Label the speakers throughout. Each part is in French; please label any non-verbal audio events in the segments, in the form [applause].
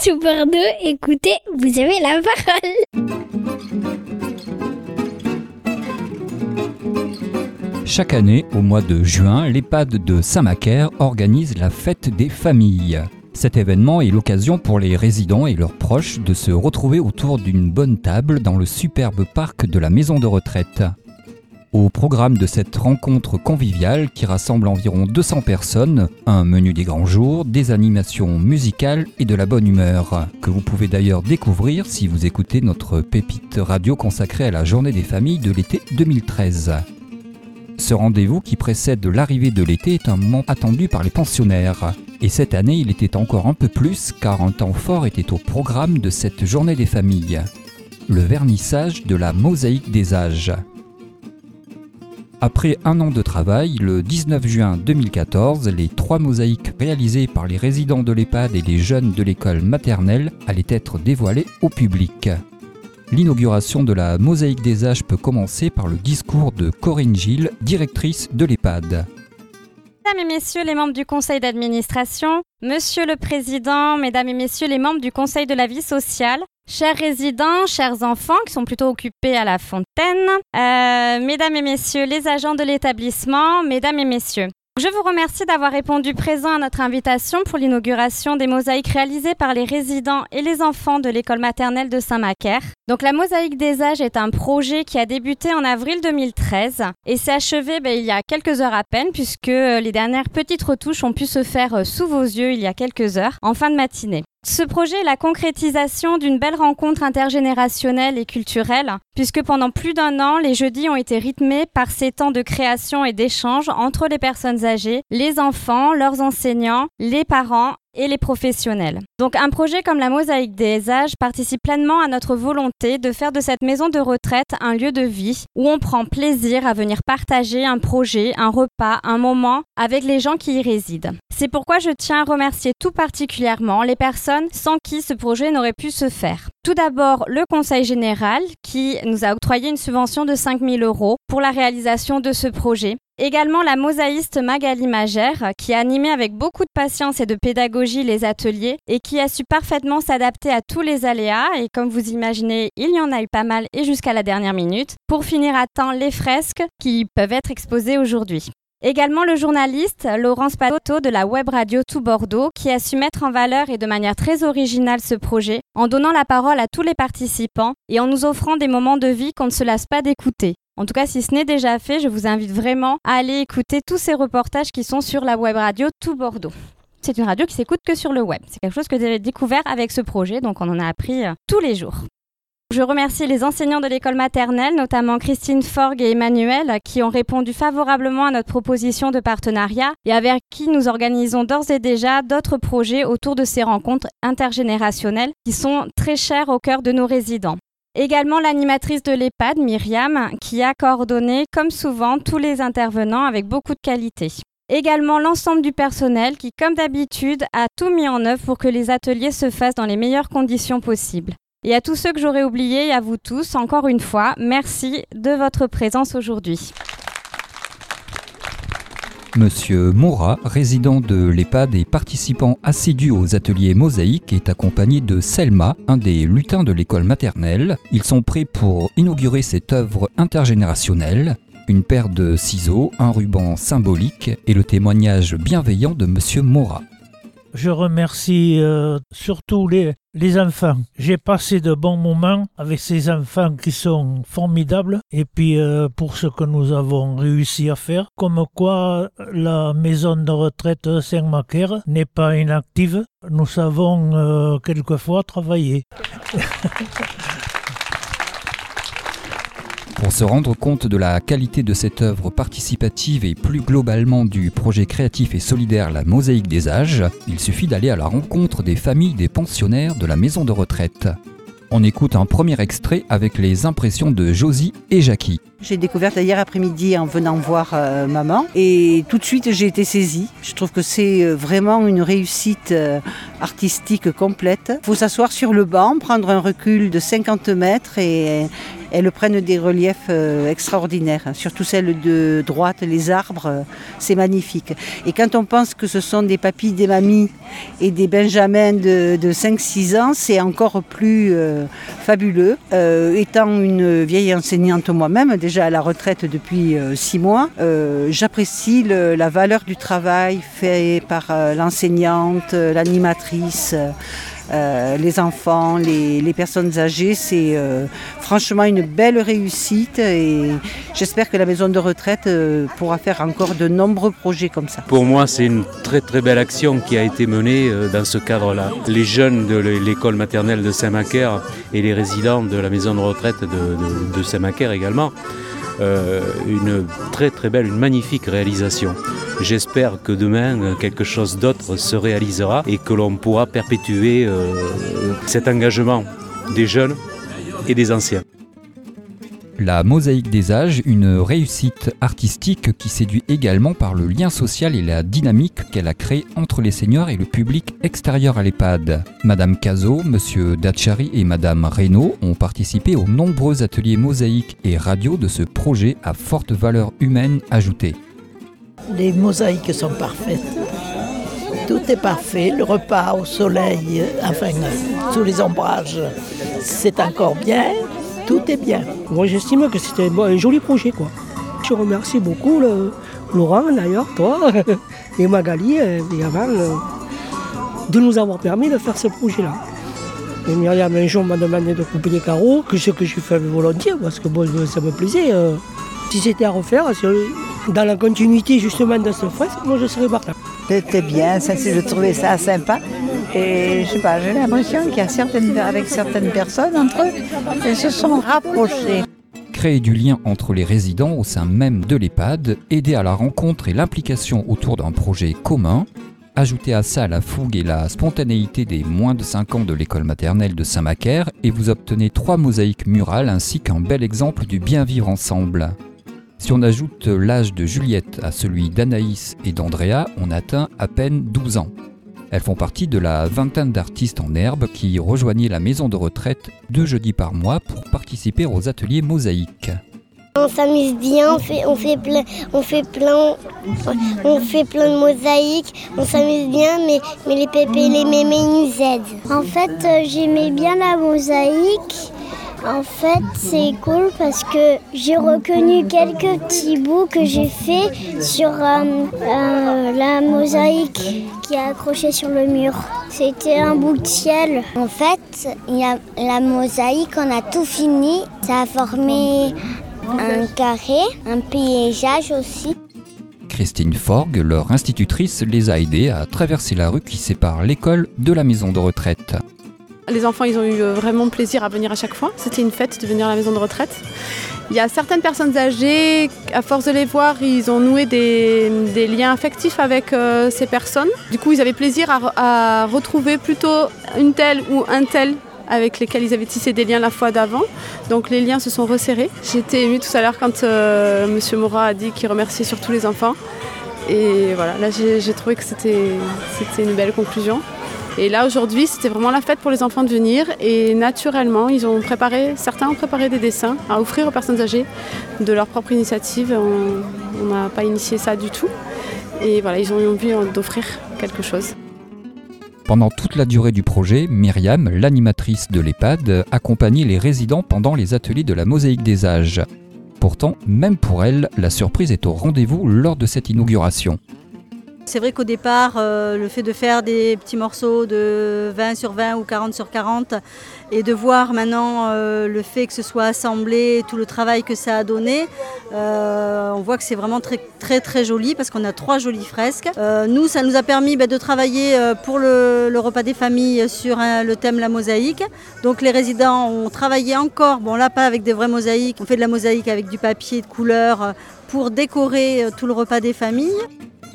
Speaker 1: Sous Bordeaux, écoutez, vous avez la parole.
Speaker 2: Chaque année, au mois de juin, l'EHPAD de Saint-Macaire organise la fête des familles. Cet événement est l'occasion pour les résidents et leurs proches de se retrouver autour d'une bonne table dans le superbe parc de la maison de retraite. Au programme de cette rencontre conviviale qui rassemble environ 200 personnes, un menu des grands jours, des animations musicales et de la bonne humeur, que vous pouvez d'ailleurs découvrir si vous écoutez notre pépite radio consacrée à la journée des familles de l'été 2013. Ce rendez-vous qui précède l'arrivée de l'été est un moment attendu par les pensionnaires. Et cette année, il était encore un peu plus car un temps fort était au programme de cette journée des familles. Le vernissage de la mosaïque des âges. Après un an de travail, le 19 juin 2014, les trois mosaïques réalisées par les résidents de l'EHPAD et les jeunes de l'école maternelle allaient être dévoilées au public. L'inauguration de la mosaïque des âges peut commencer par le discours de Corinne Gilles, directrice de l'EHPAD.
Speaker 3: Mesdames et messieurs les membres du conseil d'administration, monsieur le président, mesdames et messieurs les membres du conseil de la vie sociale, chers résidents, chers enfants qui sont plutôt occupés à la fontaine, euh, mesdames et messieurs les agents de l'établissement, mesdames et messieurs. Je vous remercie d'avoir répondu présent à notre invitation pour l'inauguration des mosaïques réalisées par les résidents et les enfants de l'école maternelle de Saint-Macaire. Donc la mosaïque des âges est un projet qui a débuté en avril 2013 et s'est achevé ben, il y a quelques heures à peine puisque euh, les dernières petites retouches ont pu se faire euh, sous vos yeux il y a quelques heures en fin de matinée. Ce projet est la concrétisation d'une belle rencontre intergénérationnelle et culturelle, puisque pendant plus d'un an, les jeudis ont été rythmés par ces temps de création et d'échange entre les personnes âgées, les enfants, leurs enseignants, les parents et les professionnels. Donc un projet comme la Mosaïque des âges participe pleinement à notre volonté de faire de cette maison de retraite un lieu de vie où on prend plaisir à venir partager un projet, un repas, un moment avec les gens qui y résident. C'est pourquoi je tiens à remercier tout particulièrement les personnes sans qui ce projet n'aurait pu se faire. Tout d'abord, le Conseil général qui nous a octroyé une subvention de 5 000 euros pour la réalisation de ce projet. Également la mosaïste Magali Magère, qui a animé avec beaucoup de patience et de pédagogie les ateliers et qui a su parfaitement s'adapter à tous les aléas. Et comme vous imaginez, il y en a eu pas mal et jusqu'à la dernière minute pour finir à temps les fresques qui peuvent être exposées aujourd'hui. Également le journaliste Laurence Palotto de la web radio Tout Bordeaux qui a su mettre en valeur et de manière très originale ce projet en donnant la parole à tous les participants et en nous offrant des moments de vie qu'on ne se lasse pas d'écouter. En tout cas, si ce n'est déjà fait, je vous invite vraiment à aller écouter tous ces reportages qui sont sur la web radio Tout Bordeaux. C'est une radio qui s'écoute que sur le web. C'est quelque chose que j'ai découvert avec ce projet, donc on en a appris euh, tous les jours. Je remercie les enseignants de l'école maternelle, notamment Christine Forgue et Emmanuel, qui ont répondu favorablement à notre proposition de partenariat et avec qui nous organisons d'ores et déjà d'autres projets autour de ces rencontres intergénérationnelles qui sont très chères au cœur de nos résidents. Également l'animatrice de l'EHPAD, Myriam, qui a coordonné, comme souvent, tous les intervenants avec beaucoup de qualité. Également l'ensemble du personnel qui, comme d'habitude, a tout mis en œuvre pour que les ateliers se fassent dans les meilleures conditions possibles. Et à tous ceux que j'aurais oubliés et à vous tous, encore une fois, merci de votre présence aujourd'hui.
Speaker 2: Monsieur Moura, résident de l'EHPAD et participant assidu aux ateliers mosaïques, est accompagné de Selma, un des lutins de l'école maternelle. Ils sont prêts pour inaugurer cette œuvre intergénérationnelle. Une paire de ciseaux, un ruban symbolique et le témoignage bienveillant de Monsieur Moura.
Speaker 4: Je remercie euh, surtout les, les enfants. J'ai passé de bons moments avec ces enfants qui sont formidables. Et puis euh, pour ce que nous avons réussi à faire, comme quoi la maison de retraite Saint-Macaire n'est pas inactive. Nous savons euh, quelquefois travailler. [laughs]
Speaker 2: Pour se rendre compte de la qualité de cette œuvre participative et plus globalement du projet créatif et solidaire La Mosaïque des âges, il suffit d'aller à la rencontre des familles des pensionnaires de la maison de retraite. On écoute un premier extrait avec les impressions de Josie et Jackie.
Speaker 5: J'ai découvert hier après-midi en venant voir euh, maman et tout de suite j'ai été saisie. Je trouve que c'est euh, vraiment une réussite euh, artistique complète. Il faut s'asseoir sur le banc, prendre un recul de 50 mètres et, elles prennent des reliefs extraordinaires, surtout celles de droite, les arbres, c'est magnifique. Et quand on pense que ce sont des papilles, des mamies et des benjamins de, 5-6 ans, c'est encore plus fabuleux. étant une vieille enseignante moi-même, déjà à la retraite depuis 6 mois, j'apprécie la valeur du travail fait par l'enseignante, l'animatrice. Euh, les enfants, les, personnes âgées. C'est euh, franchement une belle réussite et j'espère que la maison de retraite euh, pourra faire encore de nombreux projets comme ça.
Speaker 6: Pour moi, c'est une très très belle action qui a été menée dans ce cadre-là. Les jeunes de l'école maternelle de Saint-Macaire et les résidents de la maison de retraite de, de Saint-Macaire également une très très belle, une magnifique réalisation. J'espère que demain quelque chose d'autre se réalisera et que l'on pourra perpétuer euh, cet engagement des jeunes et des anciens.
Speaker 2: La mosaïque des âges, une réussite artistique qui séduit également par le lien social et la dynamique qu'elle a créée entre les seniors et le public extérieur à l'EHPAD. Madame Cazot, Monsieur Dachary et Madame Reynaud ont participé aux nombreux ateliers mosaïques et radio de ce projet à forte valeur humaine ajoutée.
Speaker 7: Les mosaïques sont parfaites. Tout est parfait. Le repas au soleil, enfin, sous les ombrages, c'est encore bien tout est bien.
Speaker 8: Moi j'estime que c'était un joli projet quoi. Je remercie beaucoup Laurent d'ailleurs, toi [laughs] et Magali évidemment euh, de nous avoir permis de faire ce projet-là. Et Myriam un jour m'a demandé de couper les carreaux, que ce que je fais volontiers parce que bon, ça me plaisait. Euh. si c'était à refaire, dans la continuité justement de ce fresque, moi je serais partant.
Speaker 9: C'était bien, ça, je trouvais ça sympa. Et je sais pas, j'ai l'impression qu'il y a certaines, avec certaines personnes entre eux, elles se sont rapprochées.
Speaker 2: Créer du lien entre les résidents au sein même de l'EHPAD, aider à la rencontre et l'implication autour d'un projet commun, ajouter à ça la fougue et la spontanéité des moins de 5 ans de l'école maternelle de Saint-Macaire et vous obtenez trois mosaïques murales ainsi qu'un bel exemple du bien vivre ensemble. Si on ajoute l'âge de Juliette à celui d'Anaïs et d'Andrea, on atteint à peine 12 ans. Elles font partie de la vingtaine d'artistes en herbe qui rejoignaient la maison de retraite deux jeudis par mois pour participer aux ateliers mosaïques.
Speaker 1: On s'amuse bien, on fait, on fait plein, on fait plein, on fait plein de mosaïques, on s'amuse bien, mais, mais les pépés et les mémés nous aident. En fait, euh, j'aimais bien la mosaïque. En fait, c'est cool parce que j'ai reconnu quelques petits bouts que j'ai fait sur euh, euh, la mosaïque qui est accrochée sur le mur. C'était un bout de ciel. En fait, la mosaïque, on a tout fini. Ça a formé un carré, un paysage aussi.
Speaker 2: Christine Forgue, leur institutrice, les a aidés à traverser la rue qui sépare l'école de la maison de retraite.
Speaker 10: Les enfants, ils ont eu euh, vraiment plaisir à venir à chaque fois. C'était une fête de venir à la maison de retraite. Il y a certaines personnes âgées, à force de les voir, ils ont noué des, liens affectifs avec euh, ces personnes. Du coup, ils avaient plaisir à, retrouver plutôt une telle ou un tel avec lesquels ils avaient tissé des liens la fois d'avant. Donc les liens se sont resserrés. J'étais émue tout à l'heure quand euh, M. Morat a dit qu'il remerciait surtout les enfants. Et voilà, là j'ai trouvé que c'était une belle conclusion. Et là aujourd'hui, c'était vraiment la fête pour les enfants de venir et naturellement, certains ont préparé des dessins à offrir aux personnes âgées de leur propre initiative. On n'a pas initié ça du tout. Et voilà, ils ont eu envie d'offrir quelque chose.
Speaker 2: Pendant toute la durée du projet, Myriam, l'animatrice de l'EHPAD, accompagnait les résidents pendant les ateliers de la mosaïque des âges. Pourtant, même pour elle, la surprise est au rendez-vous lors de cette inauguration.
Speaker 11: C'est vrai qu'au départ, euh, le fait de faire des petits morceaux de 20 sur 20 ou 40 sur 40 et de voir maintenant euh, le fait que ce soit assemblé, tout le travail que ça a donné, euh, on voit que c'est vraiment très très joli parce qu'on a trois jolies fresques. nous, ça nous a permis bah, de travailler pour le, repas des familles sur le thème la mosaïque. Donc les résidents ont travaillé encore, bon là pas avec des vraies mosaïques, on fait de la mosaïque avec du papier de couleur pour décorer tout le repas des familles.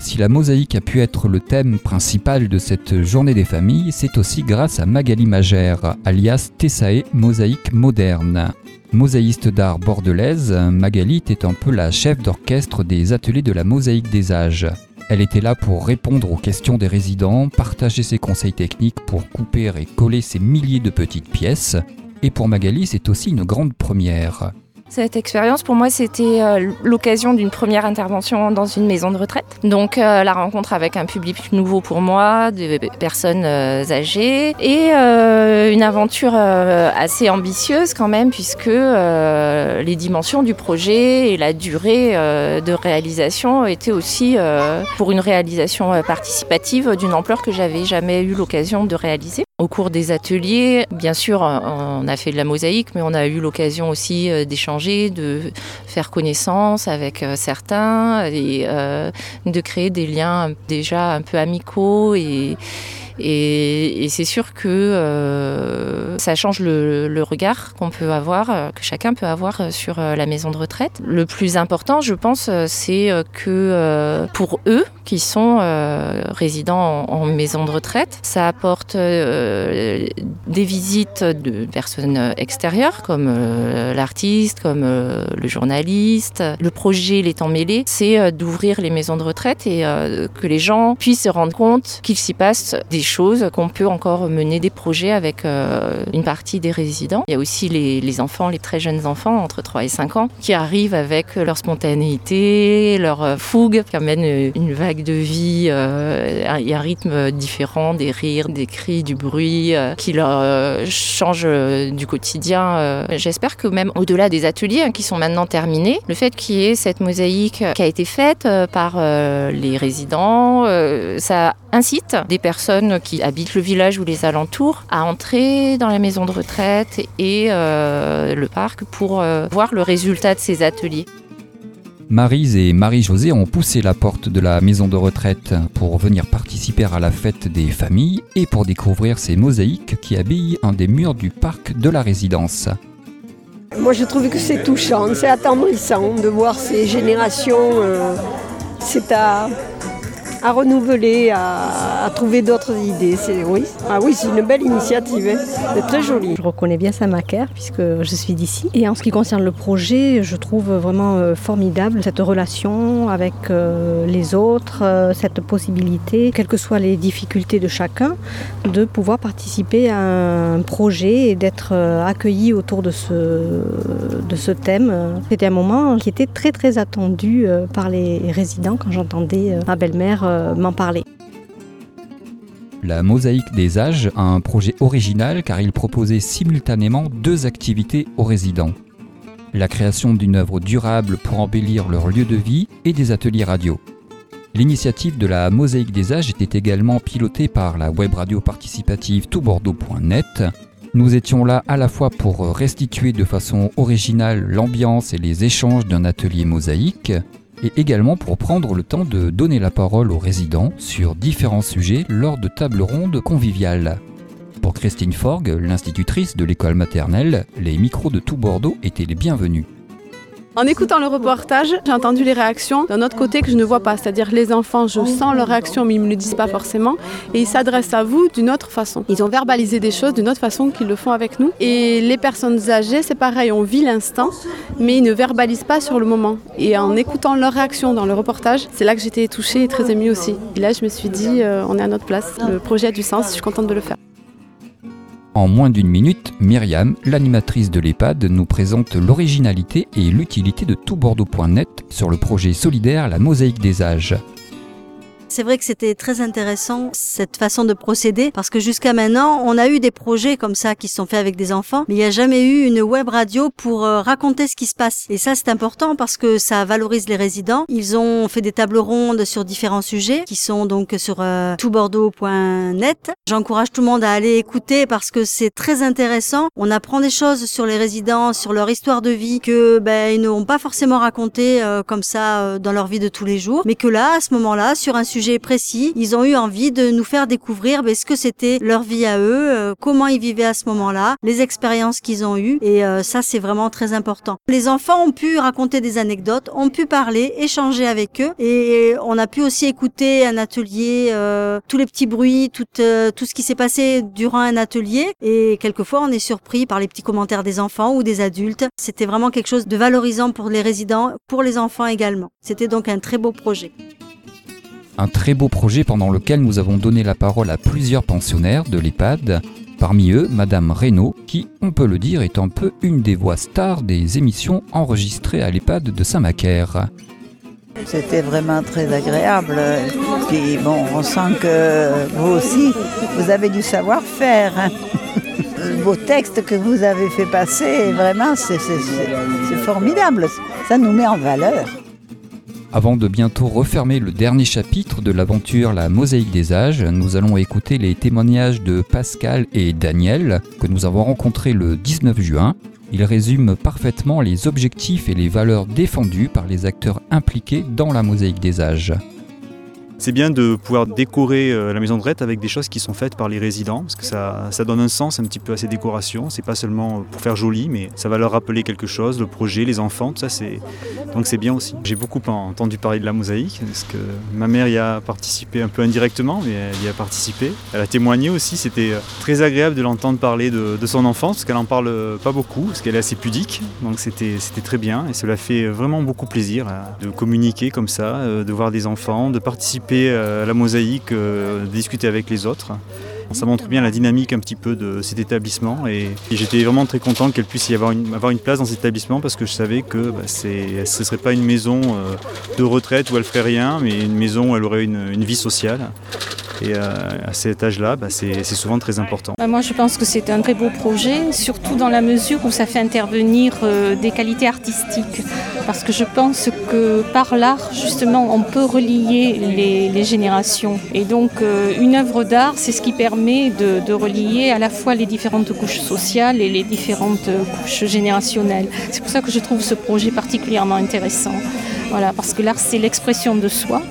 Speaker 2: Si la mosaïque a pu être le thème principal de cette journée des familles, c'est aussi grâce à Magali Magère, alias Tessae Mosaïque Moderne. Mosaïste d'art bordelaise, Magali était un peu la chef d'orchestre des ateliers de la mosaïque des âges. Elle était là pour répondre aux questions des résidents, partager ses conseils techniques pour couper et coller ces milliers de petites pièces. et pour Magali, c'est aussi une grande première.
Speaker 12: Cette expérience, pour moi, c'était euh, l'occasion d'une première intervention dans une maison de retraite. Donc, euh, la rencontre avec un public nouveau pour moi, des personnes euh, âgées, et une aventure assez ambitieuse quand même, puisque les dimensions du projet et la durée de réalisation étaient aussi pour une réalisation participative d'une ampleur que j'avais jamais eu l'occasion de réaliser. Au cours des ateliers, bien sûr, on a fait de la mosaïque, mais on a eu l'occasion aussi d'échanger, de faire connaissance avec euh, certains et euh, de créer des liens déjà un peu amicaux et, et, c'est sûr que euh, ça change le, regard qu'on peut avoir, euh, que chacun peut avoir euh, sur la maison de retraite. Le plus important, je pense, c'est que pour eux, qui sont résidents en, maison de retraite, ça apporte des visites de personnes extérieures, comme l'artiste, comme le journaliste. Le projet, les temps mêlés, c'est d'ouvrir les maisons de retraite et que les gens puissent se rendre compte qu'il s'y passe des choses, qu'on peut encore mener des projets avec euh, une partie des résidents. Il y a aussi les, enfants, les très jeunes enfants, entre 3 et 5 ans, qui arrivent avec leur spontanéité, leur euh, fougue, qui amènent euh, une vague de vie et un rythme différent, des rires, des cris, du bruit, qui leur change du quotidien. J'espère que même au-delà des ateliers hein, qui sont maintenant terminés, le fait qu'il y ait cette mosaïque qui a été faite par les résidents, ça incite des personnes qui habitent le village ou les alentours à entrer dans la maison de retraite et euh, le parc pour euh, voir le résultat de ces ateliers.
Speaker 2: Marise et Marie-Josée ont poussé la porte de la maison de retraite pour venir participer à la fête des familles et pour découvrir ces mosaïques qui habillent un des murs du parc de la résidence.
Speaker 13: Moi je trouve que c'est touchant, c'est attendrissant de voir ces générations. Euh, c'est à à renouveler, à, trouver d'autres idées. C'est, oui, ah oui, c'est une belle initiative, hein. c'est très joli.
Speaker 14: Je reconnais bien Samaker puisque je suis d'ici. Et en ce qui concerne le projet, je trouve vraiment euh, formidable cette relation avec euh, les autres, euh, cette possibilité, quelles que soient les difficultés de chacun, de pouvoir participer à un projet et d'être accueilli autour de ce, de ce thème. C'était un moment qui était très très attendu par les résidents quand j'entendais ma belle-mère euh, m'en parler.
Speaker 2: La Mosaïque des âges a un projet original car il proposait simultanément deux activités aux résidents. La création d'une œuvre durable pour embellir leur lieu de vie et des ateliers radio. L'initiative de la Mosaïque des âges était également pilotée par la web radio participative toutbordeaux.net. Nous étions là à la fois pour restituer de façon originale l'ambiance et les échanges d'un atelier mosaïque, et également pour prendre le temps de donner la parole aux résidents sur différents sujets lors de tables rondes conviviales. Pour Christine Forgue, l'institutrice de l'école maternelle, les micros de tout Bordeaux étaient les bienvenus.
Speaker 10: En écoutant le reportage, j'ai entendu les réactions d'un autre côté que je ne vois pas, c'est-à-dire les enfants, je sens leurs réactions mais ils ne me le disent pas forcément et ils s'adressent à vous d'une autre façon. Ils ont verbalisé des choses d'une autre façon qu'ils le font avec nous. Et les personnes âgées, c'est pareil, on vit l'instant mais ils ne verbalisent pas sur le moment. Et en écoutant leurs réactions dans le reportage, c'est là que j'étais touchée et très émue aussi. Et là, je me suis dit, euh, on est à notre place, le projet a du sens, je suis contente de le faire.
Speaker 2: En moins d'une minute, Myriam, l'animatrice de l'EHPAD, nous présente l'originalité et l'utilité de toutbordeaux.net sur le projet solidaire La Mosaïque des âges.
Speaker 11: C'est vrai que c'était très intéressant cette façon de procéder parce que jusqu'à maintenant, on a eu des projets comme ça qui sont faits avec des enfants, mais il n'y a jamais eu une web radio pour euh, raconter ce qui se passe. Et ça, c'est important parce que ça valorise les résidents. Ils ont fait des tables rondes sur différents sujets qui sont donc sur euh, toutbordeaux.net. J'encourage tout le monde à aller écouter parce que c'est très intéressant. On apprend des choses sur les résidents, sur leur histoire de vie que ben ils n'ont pas forcément raconté euh, comme ça euh, dans leur vie de tous les jours, mais que là, à ce moment-là, sur un sujet précis. Ils ont eu envie de nous faire découvrir ben, ce que c'était leur vie à eux, euh, comment ils vivaient à ce moment-là, les expériences qu'ils ont eues. Et euh, ça, c'est vraiment très important. Les enfants ont pu raconter des anecdotes, ont pu parler, échanger avec eux. Et on a pu aussi écouter un atelier, euh, tous les petits bruits, tout, tout ce qui s'est passé durant un atelier. Et quelquefois, on est surpris par les petits commentaires des enfants ou des adultes. C'était vraiment quelque chose de valorisant pour les résidents, pour les enfants également. C'était donc un très beau projet.
Speaker 2: Un très beau projet pendant lequel nous avons donné la parole à plusieurs pensionnaires de l'EHPAD. Parmi eux, Madame Reynaud, qui, on peut le dire, est un peu une des voix stars des émissions enregistrées à l'EHPAD de Saint-Macaire.
Speaker 9: C'était vraiment très agréable. Bon, on sent que vous aussi, vous avez du savoir-faire. [laughs] Vos textes que vous avez fait passer, vraiment, c'est formidable. Ça nous met en valeur.
Speaker 2: Avant de bientôt refermer le dernier chapitre de l'aventure La mosaïque des âges, nous allons écouter les témoignages de Pascal et Daniel que nous avons rencontrés le 19 juin. Ils résument parfaitement les objectifs et les valeurs défendues par les acteurs impliqués dans la mosaïque des âges
Speaker 15: c'est bien de pouvoir décorer euh, la maison de retraite avec des choses qui sont faites par les résidents, parce que ça, ça donne un sens un petit peu à ces décorations. C'est pas seulement pour faire joli, mais ça va leur rappeler quelque chose, le projet, les enfants, tout ça, c'est donc c'est bien aussi. J'ai beaucoup entendu parler de la mosaïque, parce que ma mère y a participé un peu indirectement, mais elle y a participé. Elle a témoigné aussi. C'était euh, très agréable de l'entendre parler de, son enfance, parce qu'elle en parle pas beaucoup, parce qu'elle est assez pudique. Donc c'était c'était très bien, et cela fait vraiment beaucoup plaisir de communiquer comme ça, euh, de voir des enfants, de participer euh, la mosaïque, euh, discuter avec les autres. Ça montre bien la dynamique un petit peu de cet établissement et, j'étais vraiment très content qu'elle puisse y avoir une, avoir une place dans cet établissement parce que je savais que bah, ce ne serait pas une maison euh, de retraite où elle ferait rien, mais une maison où elle aurait une vie sociale. Et euh, à cet âge-là, bah, c'est souvent très important.
Speaker 16: Bah, moi, je pense que c'est un très beau projet, surtout dans la mesure où ça fait intervenir euh, des qualités artistiques. Parce que je pense que par l'art, justement, on peut relier les, générations. Et donc, euh, une œuvre d'art, c'est ce qui permet de, de, relier à la fois les différentes couches sociales et les différentes couches générationnelles. C'est pour ça que je trouve ce projet particulièrement intéressant. Voilà, parce que l'art, c'est l'expression de soi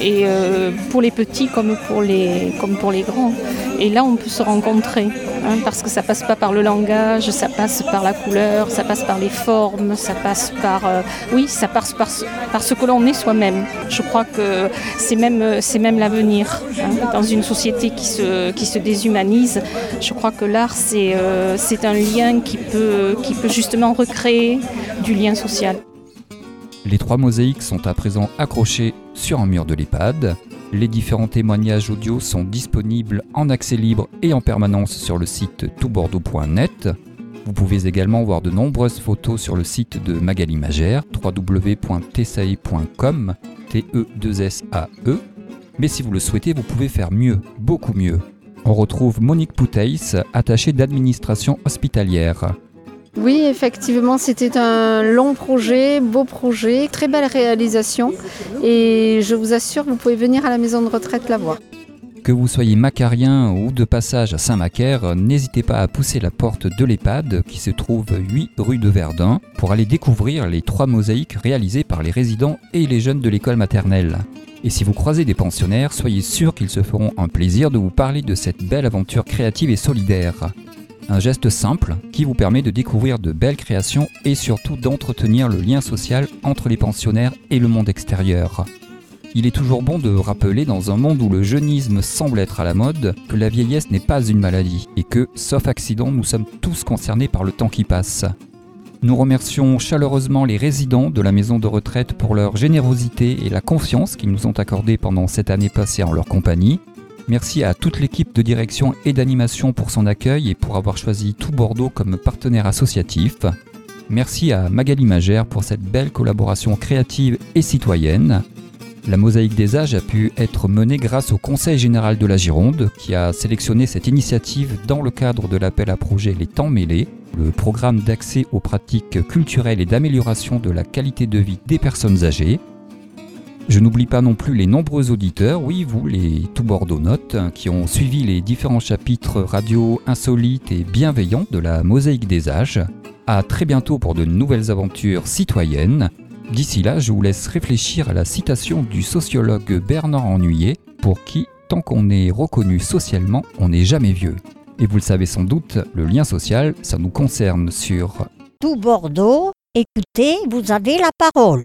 Speaker 16: et euh, pour les petits comme pour les, comme pour les grands. Et là, on peut se rencontrer, hein, parce que ça passe pas par le langage, ça passe par la couleur, ça passe par les formes, ça passe par, euh, oui, ça passe par, par ce que l'on est soi-même. Je crois que c'est même, c'est même l'avenir hein, dans une société qui se, qui se déshumanise. Je crois que l'art, c'est, euh, c'est un lien qui peut, qui peut justement recréer du lien social.
Speaker 2: Les trois mosaïques sont à présent accrochées sur un mur de l'EHPAD. Les différents témoignages audio sont disponibles en accès libre et en permanence sur le site toutbordeaux.net. Vous pouvez également voir de nombreuses photos sur le site de Magali Magère, www.tsae.com, T-E-2-S-A-E. E. Mais si vous le souhaitez, vous pouvez faire mieux, beaucoup mieux. On retrouve Monique Pouteis, attachée d'administration hospitalière.
Speaker 17: Oui, effectivement, c'était un long projet, beau projet, très belle réalisation. Et je vous assure, vous pouvez venir à la maison de retraite la voir.
Speaker 2: Que vous soyez macarien ou de passage à Saint-Macaire, n'hésitez pas à pousser la porte de l'EHPAD qui se trouve 8 rue de Verdun pour aller découvrir les trois mosaïques réalisées par les résidents et les jeunes de l'école maternelle. Et si vous croisez des pensionnaires, soyez sûr qu'ils se feront un plaisir de vous parler de cette belle aventure créative et solidaire. Un geste simple qui vous permet de découvrir de belles créations et surtout d'entretenir le lien social entre les pensionnaires et le monde extérieur. Il est toujours bon de rappeler dans un monde où le jeunisme semble être à la mode que la vieillesse n'est pas une maladie et que, sauf accident, nous sommes tous concernés par le temps qui passe. Nous remercions chaleureusement les résidents de la maison de retraite pour leur générosité et la confiance qu'ils nous ont accordée pendant cette année passée en leur compagnie. Merci à toute l'équipe de direction et d'animation pour son accueil et pour avoir choisi tout Bordeaux comme partenaire associatif. Merci à Magali Magère pour cette belle collaboration créative et citoyenne. La mosaïque des âges a pu être menée grâce au Conseil général de la Gironde qui a sélectionné cette initiative dans le cadre de l'appel à projet Les Temps mêlés, le programme d'accès aux pratiques culturelles et d'amélioration de la qualité de vie des personnes âgées. Je n'oublie pas non plus les nombreux auditeurs, oui, vous, les tout Bordeaux Notes, qui ont suivi les différents chapitres radio insolites et bienveillants de la Mosaïque des âges. À très bientôt pour de nouvelles aventures citoyennes. D'ici là, je vous laisse réfléchir à la citation du sociologue Bernard Ennuyé, pour qui, tant qu'on est reconnu socialement, on n'est jamais vieux. Et vous le savez sans doute, le lien social, ça nous concerne sur
Speaker 18: tout Bordeaux. Écoutez, vous avez la parole.